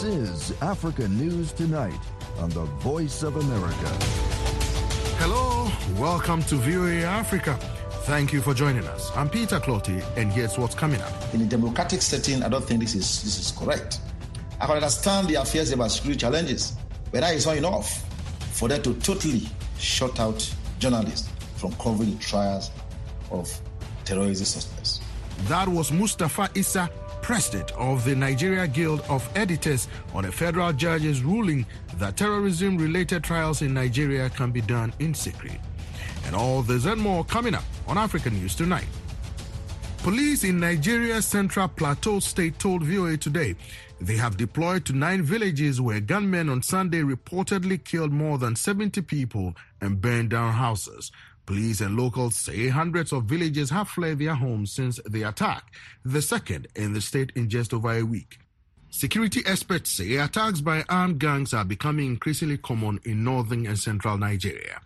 This is Africa News Tonight on the Voice of America. Hello, welcome to VOA Africa. Thank you for joining us. I'm Peter Clottey, and here's what's coming up. In a democratic setting, I don't think this is this is correct. I can understand the affairs about security challenges, but that is not enough for them to totally shut out journalists from covering the trials of terrorism suspects. That was Mustafa Issa, president of the Nigeria Guild of Editors, on a federal judge's ruling that terrorism related trials in Nigeria can be done in secret. And all this and more coming up on African News Tonight. Police in Nigeria's Central Plateau State told VOA today they have deployed to nine villages where gunmen on Sunday reportedly killed more than 70 people and burned down houses. Police and locals say hundreds of villagers have fled their homes since the attack, the second in the state in just over a week. Security experts say attacks by armed gangs are becoming increasingly common in northern and central Nigeria.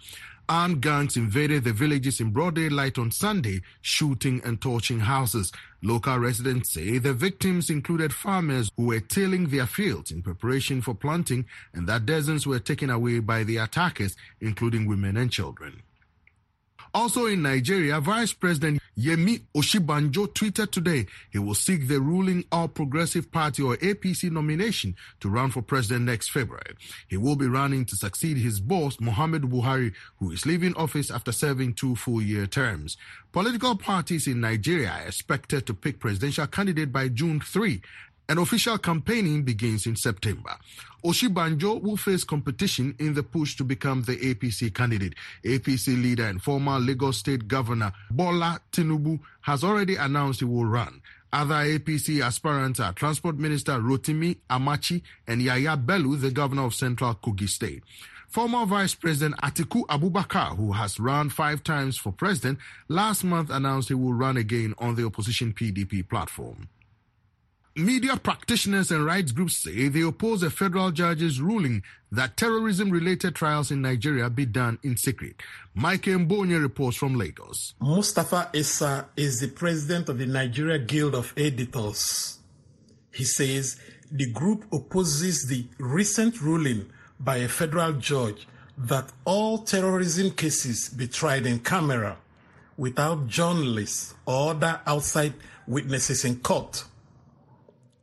Armed gangs invaded the villages in broad daylight on Sunday, shooting and torching houses. Local residents say the victims included farmers who were tilling their fields in preparation for planting and that dozens were taken away by the attackers, including women and children. Also in Nigeria, Vice President Yemi Osinbajo tweeted today he will seek the ruling All Progressive Party or APC nomination to run for president next February. He will be running to succeed his boss, Muhammadu Buhari, who is leaving office after serving two full year terms. Political parties in Nigeria are expected to pick presidential candidate by June 3 and official campaigning begins in September. Osinbajo will face competition in the push to become the APC candidate. APC leader and former Lagos State Governor Bola Tinubu has already announced he will run. Other APC aspirants are Transport Minister Rotimi Amaechi and Yaya Bello, the governor of Central Kogi State. Former Vice President Atiku Abubakar, who has run five times for president, last month announced he will run again on the opposition PDP platform. Media practitioners and rights groups say they oppose a federal judge's ruling that terrorism related trials in Nigeria be done in secret. Mike Mbonye reports from Lagos. Mustafa Issa is the president of the Nigeria Guild of Editors. He says the group opposes the recent ruling by a federal judge that all terrorism cases be tried in camera without journalists or other outside witnesses in court.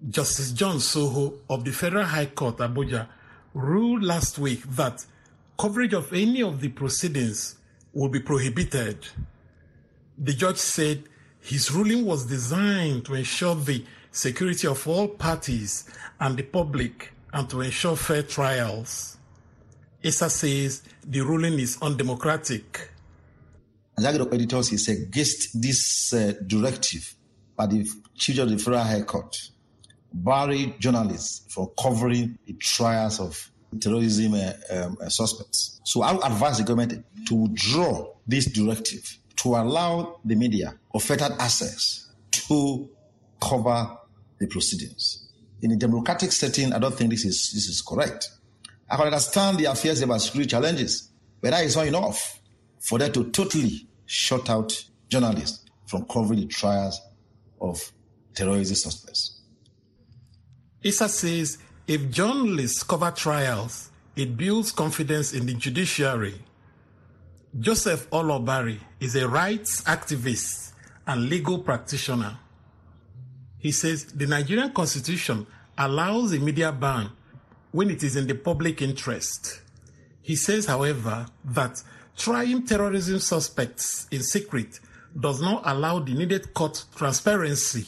Justice John Tsoho of the Federal High Court, Abuja, ruled last week that coverage of any of the proceedings will be prohibited. The judge said his ruling was designed to ensure the security of all parties and the public and to ensure fair trials. Issa says the ruling is undemocratic. As of editors is against this uh, directive by the Chief of the Federal High Court barring journalists from covering the trials of terrorism uh, um, uh, suspects. So I would advise the government to withdraw this directive to allow the media affected access to cover the proceedings. In a democratic setting, I don't think this is this is correct. I can understand the affairs about security challenges, but that is not enough for them to totally shut out journalists from covering the trials of terrorism suspects. Issa says if journalists cover trials, it builds confidence in the judiciary. Joseph Olobari is a rights activist and legal practitioner. He says the Nigerian constitution allows a media ban when it is in the public interest. He says, however, that trying terrorism suspects in secret does not allow the needed court transparency.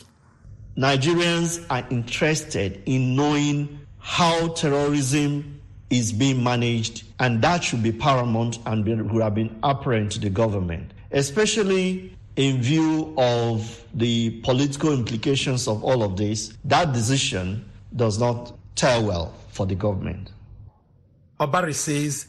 Nigerians are interested in knowing how terrorism is being managed, and that should be paramount and would have been apparent to the government, especially in view of the political implications of all of this. That decision does not tell well for the government. Obari says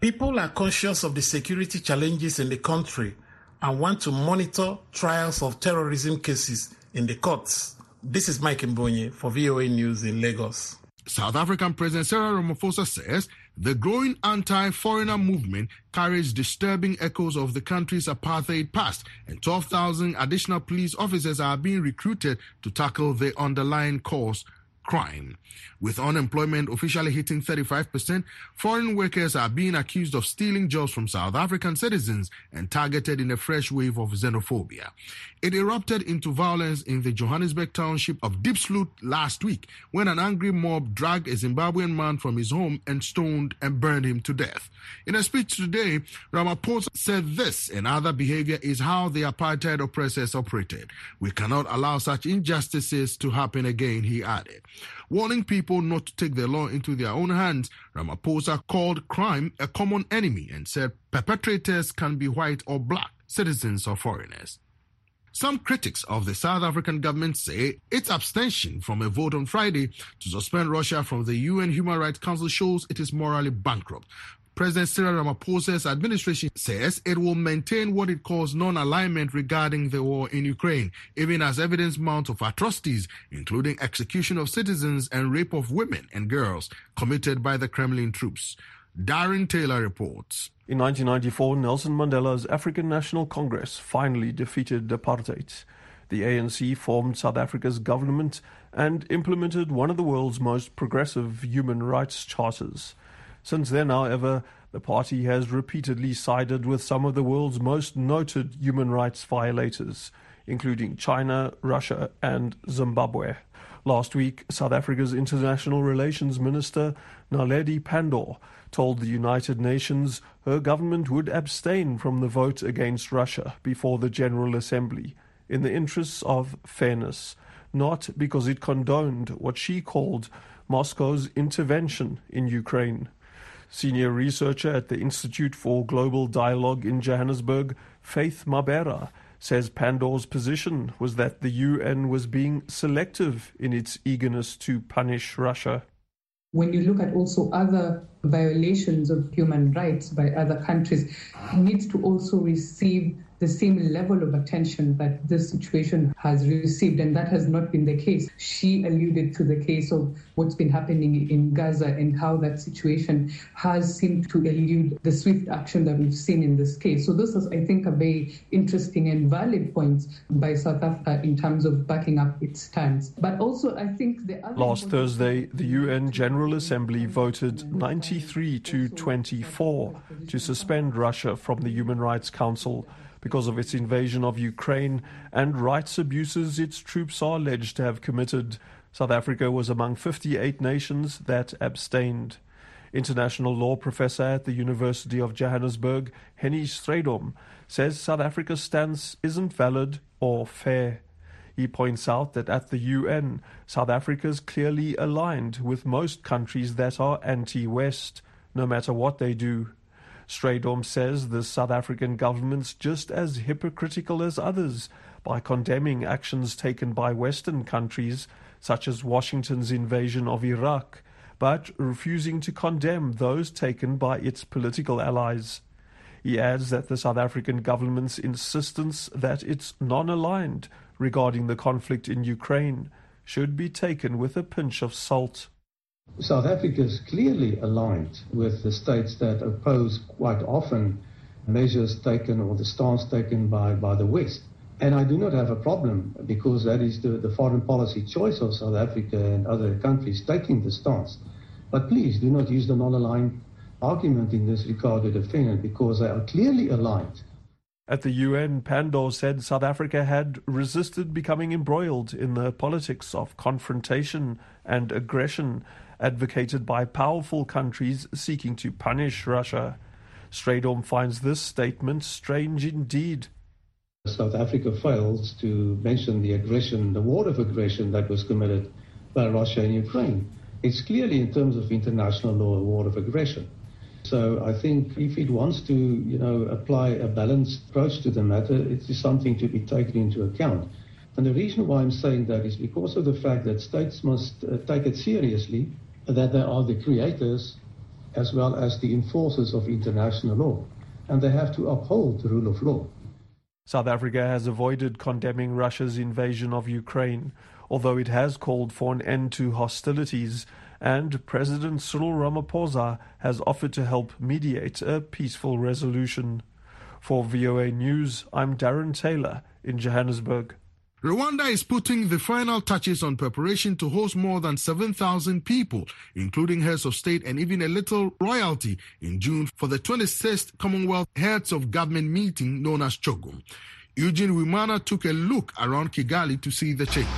people are conscious of the security challenges in the country and want to monitor trials of terrorism cases in the courts. This is Mike Mbonye for VOA News in Lagos. South African President Cyril Ramaphosa says the growing anti-foreigner movement carries disturbing echoes of the country's apartheid past, and 12,000 additional police officers are being recruited to tackle the underlying cause crime. With unemployment officially hitting 35%, foreign workers are being accused of stealing jobs from South African citizens and targeted in a fresh wave of xenophobia. It erupted into violence in the Johannesburg township of Diepsloot last week when an angry mob dragged a Zimbabwean man from his home and stoned and burned him to death. In a speech today, Ramaphosa said this and other behavior is how the apartheid oppressors operated. We cannot allow such injustices to happen again, he added. Warning people not to take the law into their own hands, Ramaphosa called crime a common enemy and said perpetrators can be white or black, citizens or foreigners. Some critics of the South African government say its abstention from a vote on Friday to suspend Russia from the UN Human Rights Council shows it is morally bankrupt. President Cyril Ramaphosa's administration says it will maintain what it calls non-alignment regarding the war in Ukraine, even as evidence mounts of atrocities, including execution of citizens and rape of women and girls committed by the Kremlin troops. Darren Taylor reports. In 1994, Nelson Mandela's African National Congress finally defeated apartheid. The ANC formed South Africa's government and implemented one of the world's most progressive human rights charters. Since then, however, the party has repeatedly sided with some of the world's most noted human rights violators, including China, Russia, and Zimbabwe. Last week, South Africa's International Relations Minister, Naledi Pandor, told the United Nations her government would abstain from the vote against Russia before the General Assembly in the interests of fairness, not because it condoned what she called Moscow's intervention in Ukraine. Senior researcher at the Institute for Global Dialogue in Johannesburg, Faith Mabera, says Pandor's position was that the UN was being selective in its eagerness to punish Russia. When you look at also other violations of human rights by other countries, needs to also receive the same level of attention that this situation has received, and that has not been the case. She alluded to the case of what's been happening in Gaza and how that situation has seemed to elude the swift action that we've seen in this case. So, this is, I think, a very interesting and valid point by South Africa in terms of backing up its stance. But also, I think the Last Thursday, the UN General Assembly voted 93 to 24 to suspend Russia from the Human Rights Council because of its invasion of Ukraine and rights abuses its troops are alleged to have committed. South Africa was among 58 nations that abstained. International law professor at the University of Johannesburg, Henny Strydom, says South Africa's stance isn't valid or fair. He points out that at the UN, South Africa is clearly aligned with most countries that are anti West, no matter what they do. Strydom says the South African government's just as hypocritical as others by condemning actions taken by Western countries, such as Washington's invasion of Iraq, but refusing to condemn those taken by its political allies. He adds that the South African government's insistence that it's non aligned regarding the conflict in Ukraine should be taken with a pinch of salt. South Africa is clearly aligned with the states that oppose quite often measures taken or the stance taken by, by the West. And I do not have a problem because that is the, the foreign policy choice of South Africa and other countries taking the stance. But please do not use the non aligned argument in this regard to defend it because they are clearly aligned. At the UN, Pandor said South Africa had resisted becoming embroiled in the politics of confrontation and aggression advocated by powerful countries seeking to punish Russia. Strydom finds this statement strange indeed. South Africa fails to mention the aggression, the war of aggression that was committed by Russia in Ukraine. It's clearly, in terms of international law, a war of aggression. So I think if it wants to, you know, apply a balanced approach to the matter, it is something to be taken into account. And the reason why I'm saying that is because of the fact that states must uh, take it seriously that they are the creators as well as the enforcers of international law, and they have to uphold the rule of law. South Africa has avoided condemning Russia's invasion of Ukraine, although it has called for an end to hostilities, and President Cyril Ramaphosa has offered to help mediate a peaceful resolution. For VOA News, I'm Darren Taylor in Johannesburg. Rwanda is putting the final touches on preparation to host more than 7,000 people, including heads of state and even a little royalty in June for the 26th Commonwealth Heads of Government meeting known as CHOGM. Eugene Uwimana took a look around Kigali to see the changes.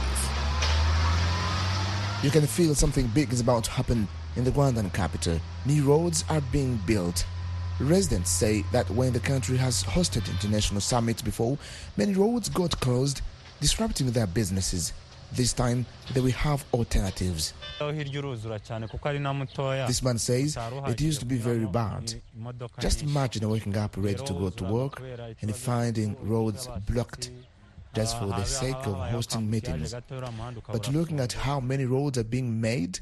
You can feel something big is about to happen in the Rwandan capital. New roads are being built. Residents say that when the country has hosted international summits before, many roads got closed, disrupting their businesses. This time, they will have alternatives. This man says it used to be very bad. Just imagine waking up ready to go to work and finding roads blocked just for the sake of hosting meetings. But looking at how many roads are being made,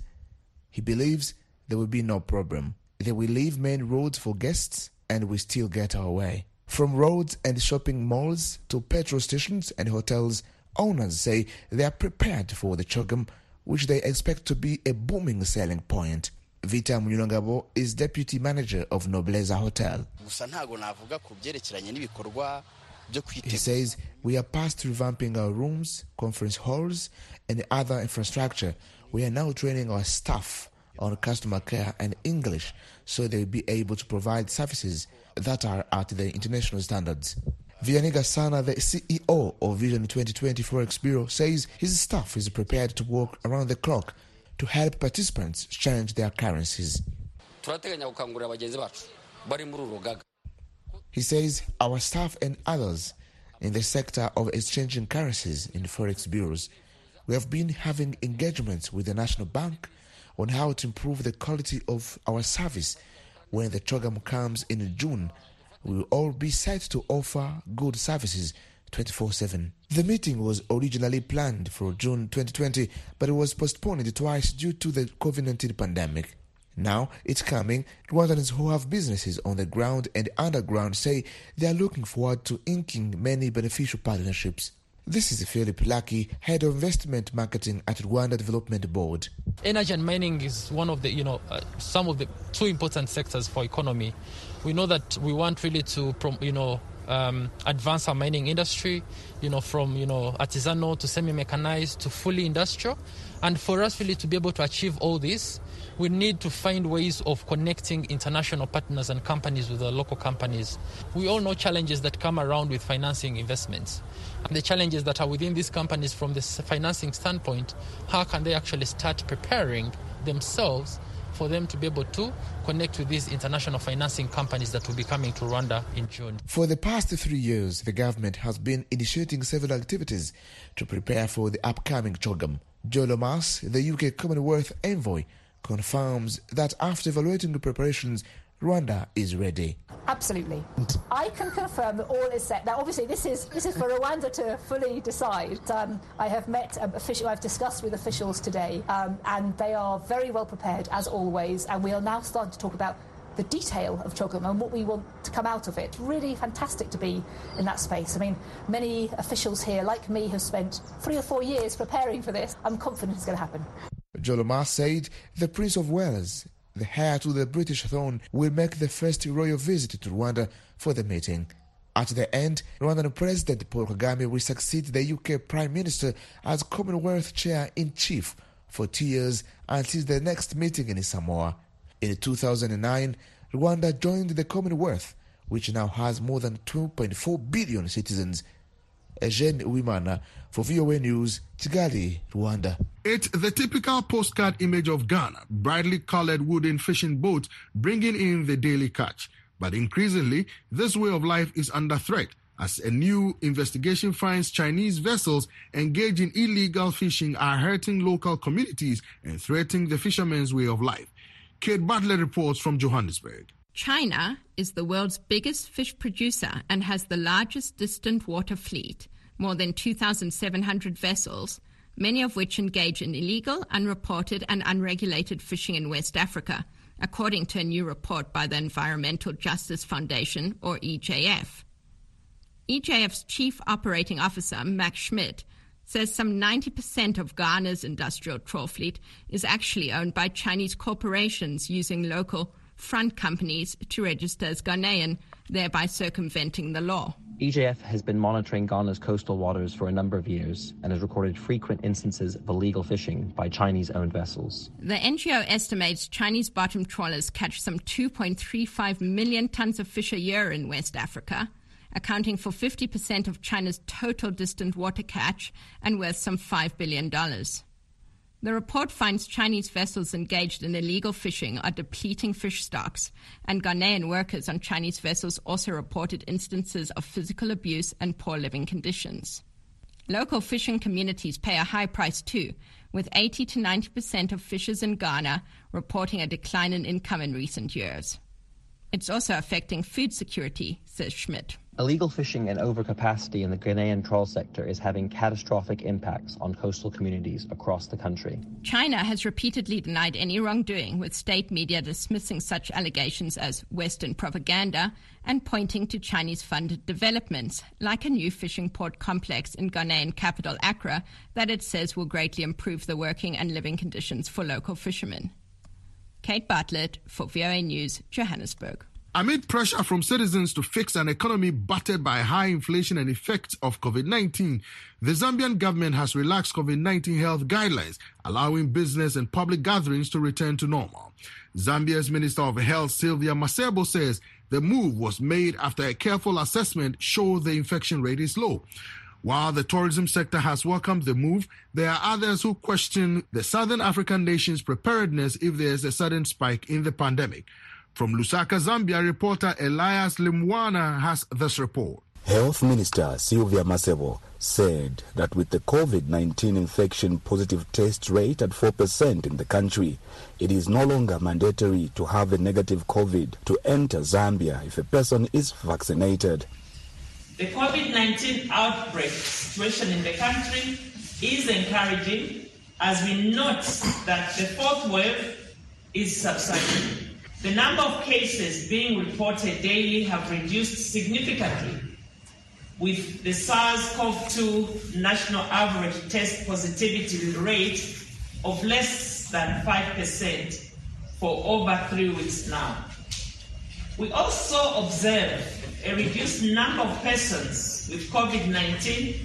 he believes there will be no problem. They will leave main roads for guests and we still get our way. From roads and shopping malls to petrol stations and hotels, owners say they are prepared for the CHOGM, which they expect to be a booming selling point. Vita Munyulangabo is deputy manager of Nobleza Hotel. He says we are past revamping our rooms, conference halls, and other infrastructure. We are now training our staff on customer care and English so they'll be able to provide services that are at the international standards. Vianiga Sana, the CEO of Vision 2020 Forex Bureau, says his staff is prepared to work around the clock to help participants change their currencies. He says our staff and others in the sector of exchanging currencies in forex bureaus, we have been having engagements with the National Bank on how to improve the quality of our service. When the CHOGM comes in June, we will all be set to offer good services 24 7. The meeting was originally planned for June 2020, but it was postponed twice due to the COVID 19 pandemic. Now it's coming. Rwandans who have businesses on the ground and underground say they are looking forward to inking many beneficial partnerships. This is Philip Lucky, Head of Investment Marketing at Rwanda Development Board. Energy and mining is one of the, you know, uh, some of the two important sectors for economy. We know that we want really to, you know, um, advance our mining industry, you know, from you know artisanal to semi-mechanized to fully industrial. And for us really to be able to achieve all this, we need to find ways of connecting international partners and companies with the local companies. We all know challenges that come around with financing investments. And the challenges that are within these companies from the financing standpoint, how can they actually start preparing themselves for them to be able to connect with these international financing companies that will be coming to Rwanda in June. For the past three years, the government has been initiating several activities to prepare for the upcoming CHOGM. Joe Lomas, the UK Commonwealth envoy, confirms that after evaluating the preparations, Rwanda is ready. Absolutely. I can confirm that all is set. Now, obviously, this is this is for Rwanda to fully decide. Um, I have met um, official. I've discussed with officials today, um, and they are very well prepared as always. And we are now starting to talk about the detail of CHOGM and what we want to come out of it. Really fantastic to be in that space. I mean, many officials here, like me, have spent three or four years preparing for this. I'm confident it's going to happen. Joe Lomas said the Prince of Wales the heir to the British throne, will make the first royal visit to Rwanda for the meeting. At the end, Rwandan President Paul Kagame will succeed the UK Prime Minister as Commonwealth Chair in Chief for two years until the next meeting in Samoa. In 2009, Rwanda joined the Commonwealth, which now has more than 2.4 billion citizens Uwimana for VOA News, Kigali, Rwanda. It's the typical postcard image of Ghana, brightly colored wooden fishing boats bringing in the daily catch. But increasingly, this way of life is under threat as a new investigation finds Chinese vessels engaged in illegal fishing are hurting local communities and threatening the fishermen's way of life. Kate Bartlett reports from Johannesburg. China is the world's biggest fish producer and has the largest distant water fleet, more than 2,700 vessels, many of which engage in illegal, unreported, and unregulated fishing in West Africa, according to a new report by the Environmental Justice Foundation, or EJF. EJF's chief operating officer, Max Schmidt, says some 90% of Ghana's industrial trawl fleet is actually owned by Chinese corporations using local front companies to register as Ghanaian, thereby circumventing the law. EJF has been monitoring Ghana's coastal waters for a number of years and has recorded frequent instances of illegal fishing by Chinese owned vessels. The NGO estimates Chinese bottom trawlers catch some 2.35 million tons of fish a year in West Africa, accounting for 50% of China's total distant water catch and worth some $5 billion. The report finds Chinese vessels engaged in illegal fishing are depleting fish stocks, and Ghanaian workers on Chinese vessels also reported instances of physical abuse and poor living conditions. Local fishing communities pay a high price too, with 80 to 90 percent of fishers in Ghana reporting a decline in income in recent years. It's also affecting food security, says Schmidt. Illegal fishing and overcapacity in the Ghanaian trawl sector is having catastrophic impacts on coastal communities across the country. China has repeatedly denied any wrongdoing, with state media dismissing such allegations as Western propaganda and pointing to Chinese funded developments, like a new fishing port complex in Ghanaian capital Accra, that it says will greatly improve the working and living conditions for local fishermen. Kate Bartlett for VOA News, Johannesburg. Amid pressure from citizens to fix an economy battered by high inflation and effects of COVID 19, the Zambian government has relaxed COVID 19 health guidelines, allowing business and public gatherings to return to normal. Zambia's Minister of Health, Sylvia Masebo, says the move was made after a careful assessment showed the infection rate is low. While the tourism sector has welcomed the move, there are others who question the Southern African nation's preparedness if there is a sudden spike in the pandemic. From Lusaka, Zambia, reporter Elias Limwana has this report. Health Minister Sylvia Masebo said that with the COVID 19 infection positive test rate at 4% in the country, it is no longer mandatory to have a negative COVID to enter Zambia if a person is vaccinated. The COVID 19 outbreak situation in the country is encouraging as we note that the fourth wave is subsiding. The number of cases being reported daily have reduced significantly, with the SARS-CoV-2 national average test positivity rate of less than 5% for over three weeks now. We also observe a reduced number of persons with COVID-19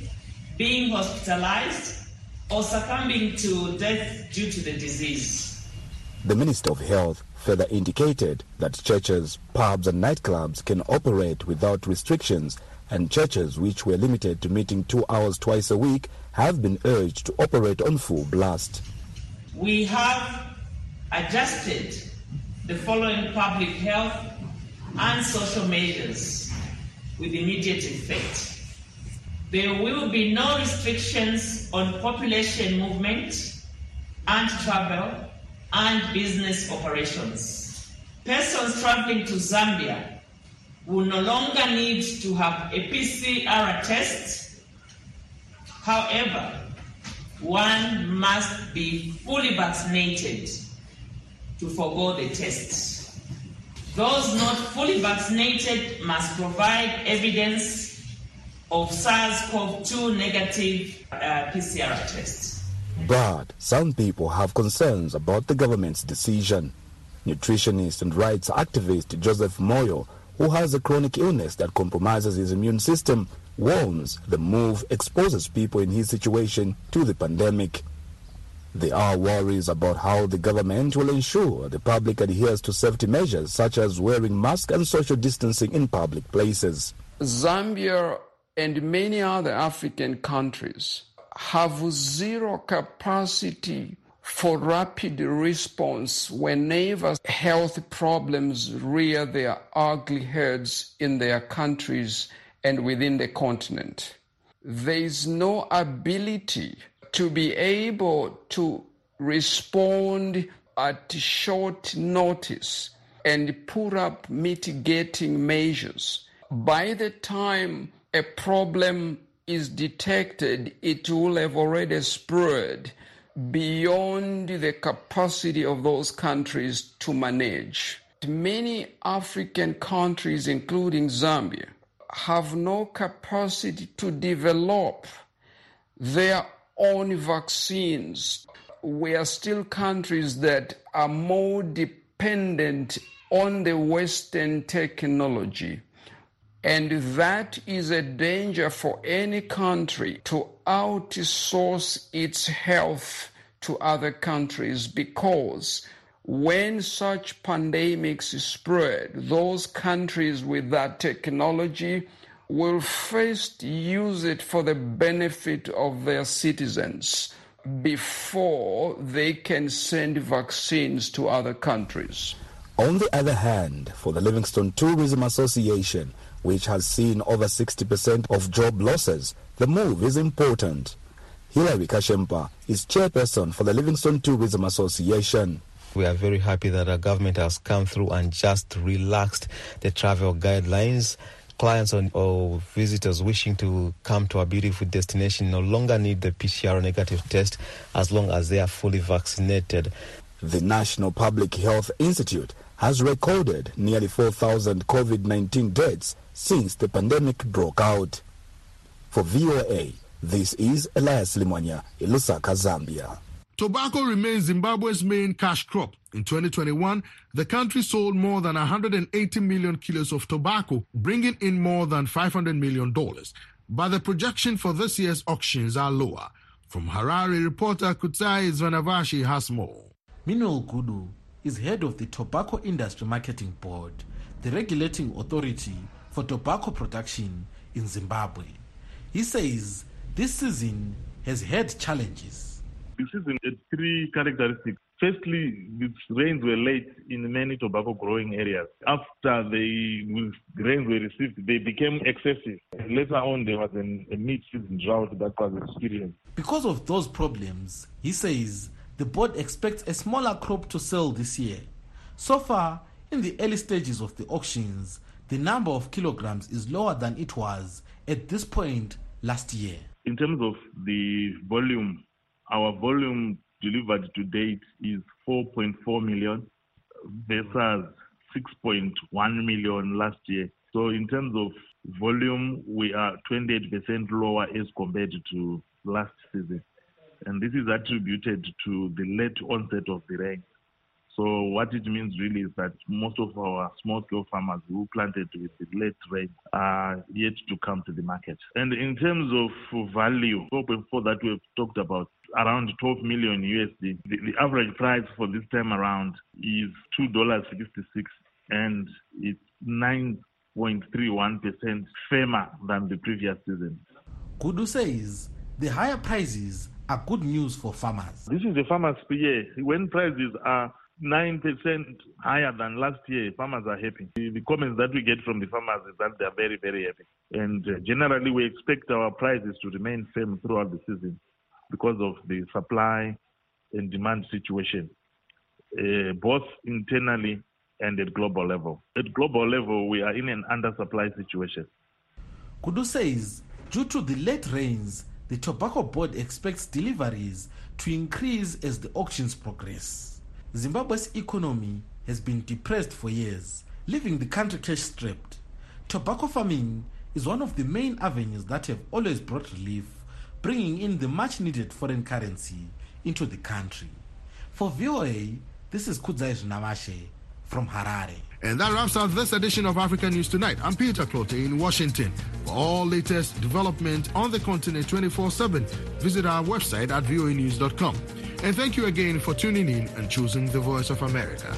being hospitalized or succumbing to death due to the disease. The Minister of Health further indicated that churches, pubs, and nightclubs can operate without restrictions, and churches which were limited to meeting two hours twice a week have been urged to operate on full blast. We have adjusted the following public health and social measures with immediate effect. There will be no restrictions on population movement and travel and business operations. Persons traveling to Zambia will no longer need to have a PCR test. However, one must be fully vaccinated to forego the test. Those not fully vaccinated must provide evidence of SARS CoV 2 negative uh, PCR tests. But some people have concerns about the government's decision. Nutritionist and rights activist Joseph Moyo, who has a chronic illness that compromises his immune system, warns the move exposes people in his situation to the pandemic. There are worries about how the government will ensure the public adheres to safety measures such as wearing masks and social distancing in public places. Zambia and many other African countries have zero capacity for rapid response whenever health problems rear their ugly heads in their countries and within the continent. There is no ability to be able to respond at short notice and put up mitigating measures. By the time a problem is detected, it will have already spread beyond the capacity of those countries to manage. Many African countries, including Zambia, have no capacity to develop their own vaccines. We are still countries that are more dependent on the Western technology And that is a danger for any country to outsource its health to other countries because when such pandemics spread, those countries with that technology will first use it for the benefit of their citizens before they can send vaccines to other countries. On the other hand, for the Livingstone Tourism Association, which has seen over 60% of job losses, the move is important. Hilary Kashempa is chairperson for the Livingstone Tourism Association. We are very happy that our government has come through and just relaxed the travel guidelines clients or, visitors wishing to come to a beautiful destination no longer need the PCR negative test as long as they are fully vaccinated. The National Public Health Institute has recorded nearly 4,000 COVID 19 deaths since the pandemic broke out. For VOA, this is Elias Limwanya, Lusaka, Zambia. Tobacco remains Zimbabwe's main cash crop. In 2021, the country sold more than 180 million kilos of tobacco, bringing in more than $500 million. But the projection for this year's auctions are lower. From Harare, reporter Kutsai Zvanavashi has more. Meanwell Gudu is head of the Tobacco Industry Marketing Board, the regulating authority for tobacco production in Zimbabwe. He says this season has had challenges the season had three characteristics. Firstly, the rains were late in many tobacco growing areas. After the rains were received, they became excessive. Later on, there was an, a mid-season drought that was experienced. Because of those problems, he says the board expects a smaller crop to sell this year. So far, in the early stages of the auctions, the number of kilograms is lower than it was at this point last year. In terms of the volume our volume delivered to date is 4.4 million versus 6.1 million last year. So in terms of volume, we are 28% lower as compared to last season. And this is attributed to the late onset of the rain. So what it means really is that most of our small-scale farmers who planted with the late rain are yet to come to the market. And in terms of value, 4.4 that we've talked about, around 12 million USD. The, the average price for this time around is $2.66 and it's 9.31% firmer than the previous season. Gudu says the higher prices are good news for farmers. This is the farmers' year. When prices are 9% higher than last year, farmers are happy. The, comments that we get from the farmers is that they are very, very happy. And uh, generally, we expect our prices to remain firm throughout the season because of the supply and demand situation, uh, both internally and at global level. At global level, we are in an undersupply situation. Gudu says, due to the late rains, the Tobacco Board expects deliveries to increase as the auctions progress. Zimbabwe's economy has been depressed for years, leaving the country cash strapped. Tobacco farming is one of the main avenues that have always brought relief bringing in the much needed foreign currency into the country. For VOA, this is Kudzai Namashe from Harare. And that wraps up this edition of African News Tonight. I'm Peter Clote in Washington. For all latest development on the continent 24 7, visit our website at voanews.com. And thank you again for tuning in and choosing the Voice of America.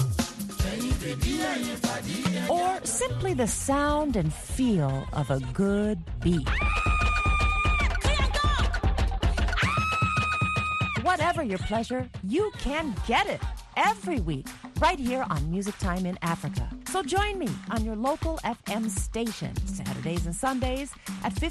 Or simply the sound and feel of a good beat. Whatever your pleasure, you can get it every week right here on Music Time in Africa. So join me on your local FM station Saturdays and Sundays at 15